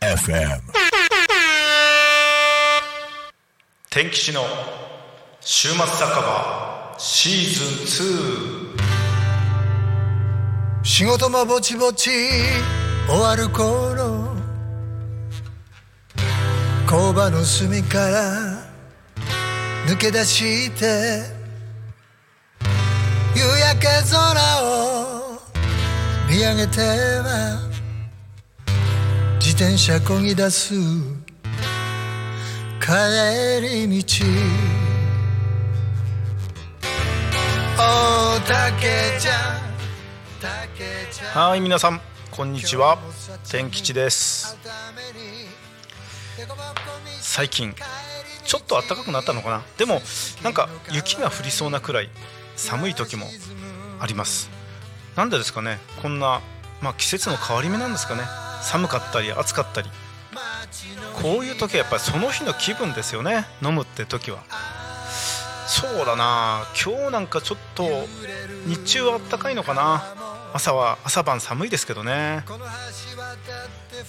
FM 天吉の週末酒場シーズン仕事もぼちぼち終わる頃工場の隅から抜け出してけ空を見上げては自転車こぎ出す帰り道おたけちゃんたけちゃんはい皆さんこんにちは天吉です最近ちょっと暖かくなったのかなでもなんか雪が降りそうなくらい寒い時もあります。なんでですかね。こんな、まあ、季節の変わり目なんですかね。寒かったり暑かったり。こういう時はやっぱりその日の気分ですよね。飲むって時は。そうだな。今日なんかちょっと日中は暖かいのかな。朝は朝晩寒いですけどね。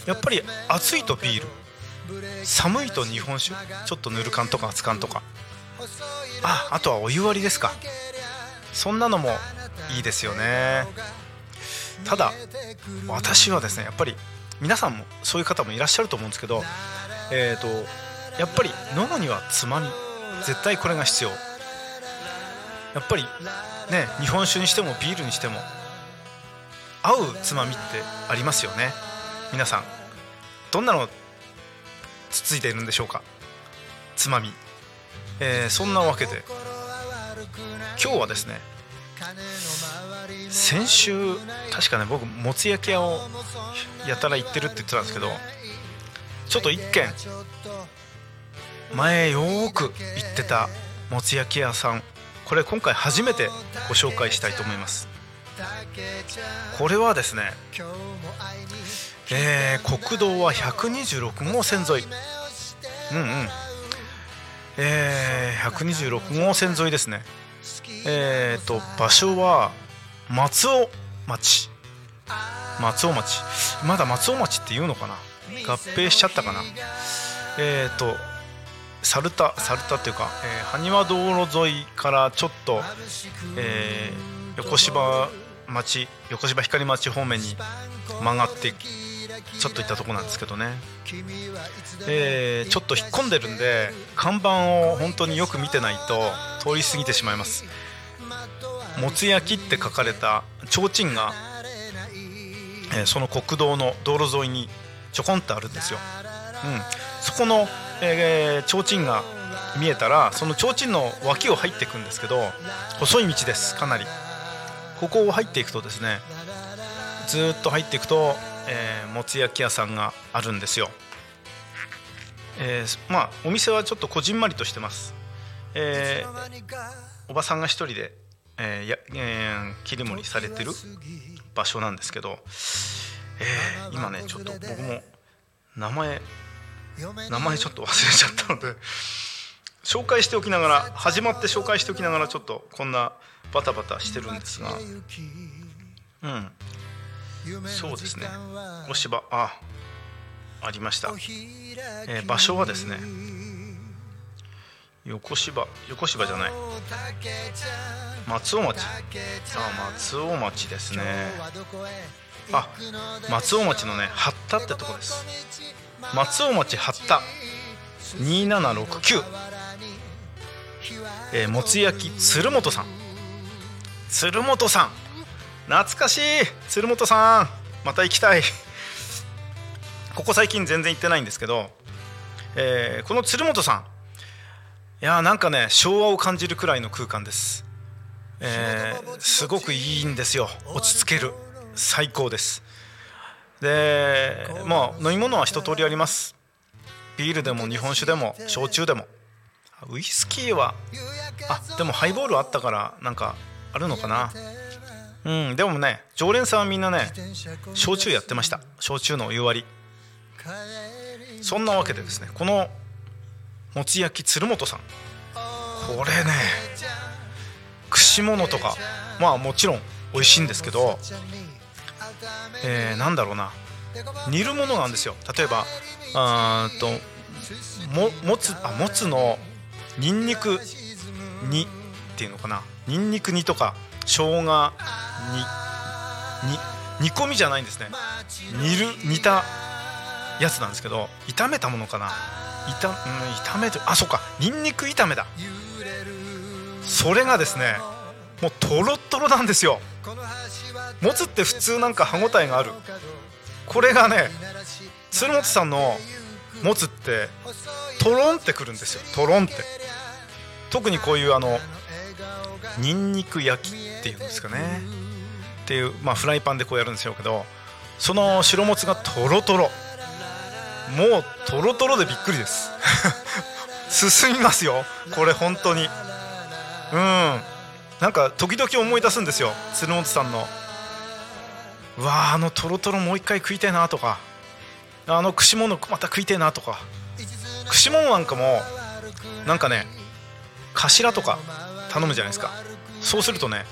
やっぱり暑いとビール。寒いと日本酒。ちょっとぬる缶とか熱燗とか。ああとはお湯割りですか。そんなのもいいですよね。ただ私はですねやっぱり皆さんもそういう方もいらっしゃると思うんですけどえっ、とやっぱり飲むにはつまみ絶対これが必要。やっぱりね日本酒にしてもビールにしても合うつまみってありますよね。皆さん。どんなのつついているんでしょうか？つまみ、えーそんなわけで今日はですね先週確かね僕もつ焼き屋をやたら行ってるって言ってたんですけどちょっと一軒前よーく行ってたもつ焼き屋さんこれ今回初めてご紹介したいと思います。これはですねえー国道は126号線沿い。うんうん。えー126号線沿いですね。えー、と場所は松尾町。松尾町。まだ松尾町っていうのかな？合併しちゃったかな？えー、と猿田猿田っていうか、えー、埴輪道路沿いからちょっと、えー横芝町横芝光町方面に曲がってちょっと行ったとこなんですけどね、えーちょっと引っ込んでるんで看板を本当によく見てないと通り過ぎてしまいます。もつ焼きって書かれた提灯が、えーその国道の道路沿いにちょこんとあるんですよ、うん、そこの、えー提灯が見えたらその提灯の脇を入っていくんですけど細い道ですかなり。ここを入っていくとですねずっと入っていくと、えーもつ焼き屋さんがあるんですよ、えーまあお店はちょっとこじんまりとしてます、えーおばさんが一人で、えーやえー切り盛りされてる場所なんですけど、えー今ねちょっと僕も名前名前ちょっと忘れちゃったので紹介しておきながら始まって紹介しておきながらちょっとこんなバタバタしてるんですがうん。そうですね。お芝あありました、えー場所はですね横芝横芝じゃない。松尾町。あ松尾町ですね。あ松尾町のね八田ってとこです。松尾町八田。2769えーもつ焼き鶴本さん。鶴本さん懐かしい。鶴本さんまた行きたい。ここ最近全然行ってないんですけど、えーこの鶴本さん。いやーなんかね昭和を感じるくらいの空間です、えーすごくいいんですよ。落ち着ける。最高です。でまあ飲み物は一通りあります。ビールでも日本酒でも焼酎でも。ウイスキーはあでもハイボールあったからなんかあるのかな。うんでもね常連さんはみんなね焼酎やってました。焼酎のお湯割り。そんなわけでですねこのもつ焼き鶴本さん。これね串物とかまあもちろん美味しいんですけど、えー、なんだろうな。煮るものなんですよ。例えばあとももつあもつのにんにく煮っていうのかな。にんにく煮とか生姜煮込みじゃないんですね。煮る煮たやつなんですけど炒めたものかな？炒,、うん、炒めてあそうか。にんにく炒めだ。それがですねもうとろっとろなんですよ。もつって普通なんか歯ごたえがある。これがね鶴本さんのもつってとろんってくるんですよ。とろんって。特にこういうあのにんにく焼きっていうんですかね。っていうまあフライパンでこうやるんですよけどその白もつがとろとろもうとろとろでびっくりです。進みますよ。これ本当に。うん。なんか時々思い出すんですよ。鶴本さんの。うわあのとろとろもう一回食いたいなとか。あの串物また食いたいなとか。串物なんかもなんかね頭とか頼むじゃないですか。そうするとね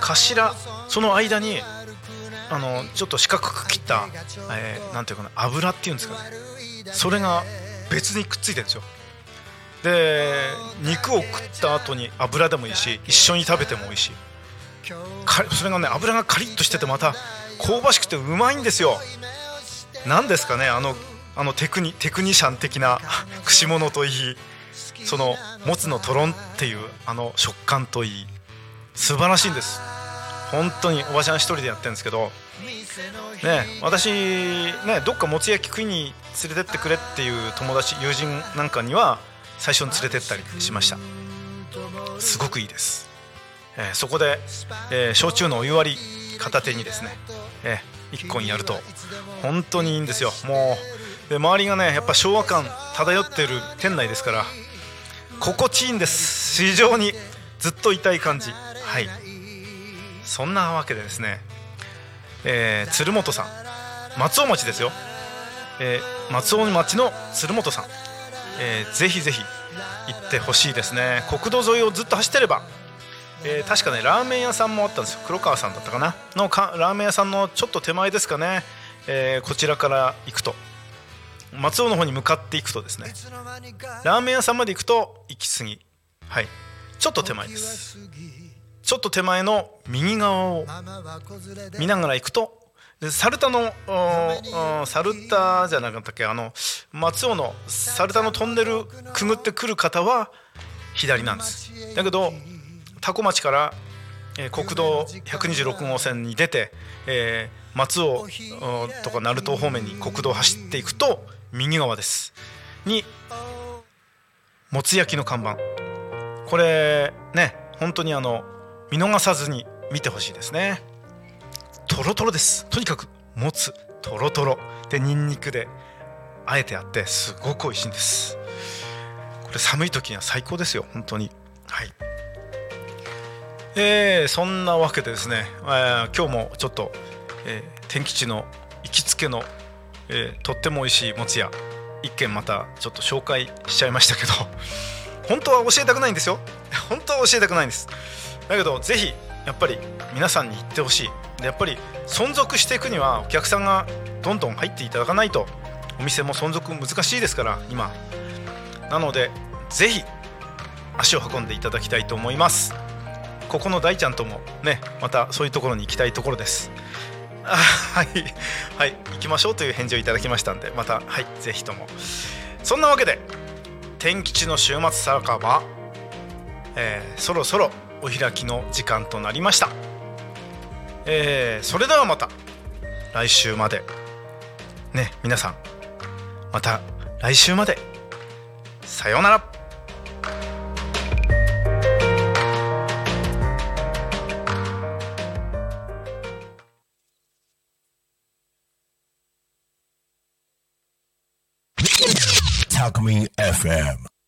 頭その間にあのちょっと四角く切った、えー、なんていうかな油っていうんですかね。それが別にくっついてるんですよ。で肉を食った後に油でもいいし一緒に食べても美味しい。それがね油がカリッとしててまた香ばしくてうまいんですよ。何ですかねあのあのテクニテクニシャン的な 串物といいそのもつのとろんっていうあの食感といい素晴らしいんです。本当におばちゃん一人でやってるんですけど。ね私ねどっかもつ焼き食いに連れてってくれっていう友達友人なんかには最初に連れてったりしました。すごくいいです、えー、そこで、えー、焼酎のお湯割り片手にですね、えー、1本やると本当にいいんですよ。もうで周りがねやっぱ昭和感漂ってる店内ですから心地いいんです。非常にずっと痛い感じ。はい。そんなわけでですね、えー、鶴本さん。松尾町ですよ、えー、松尾町の鶴本さん。えー、ぜひぜひ行ってほしいですね。国道沿いをずっと走ってれば、えー、確かねラーメン屋さんもあったんですよ。黒川さんだったかな。のかラーメン屋さんのちょっと手前ですかね、えー、こちらから行くと。松尾の方に向かっていくとですね。ラーメン屋さんまで行くと行き過ぎ。はい。ちょっと手前です。ちょっと手前の右側を見ながら行くとでサルタのサルタじゃなかったっけ？あの松尾のサルタのトンネルくぐってくる方は左なんです。だけど多古町から、え、国道126号線に出て、えー、松尾とか鳴門方面に国道を走っていくと右側です。にもつ焼きの看板。これね本当にあの見逃さずに見てほしいですね。とろとろです。とにかくもつとろとろでニンニクであえてあってすごく美味しいんです。これ寒い時には最高ですよ。本当に。はい。えー、そんなわけでですね、えー、今日もちょっと、えー、天吉の行きつけの、えー、とっても美味しいもつ屋一軒またちょっと紹介しちゃいましたけど本当は教えたくないんですよ。本当は教えたくないんです。だけどぜひやっぱり皆さんに言ってほしい。でやっぱり存続していくにはお客さんがどんどん入っていただかないとお店も存続難しいですから今。なのでぜひ足を運んでいただきたいと思います。ここの大ちゃんともねまたそういうところに行きたいところです。あはい。はい。行きましょうという返事をいただきましたんでまたはい。ぜひとも。そんなわけで天吉の週末酒場、えー、そろそろお開きの時間となりました。えー、それではまた来週まで。ね皆さんまた来週まで。さようなら。FM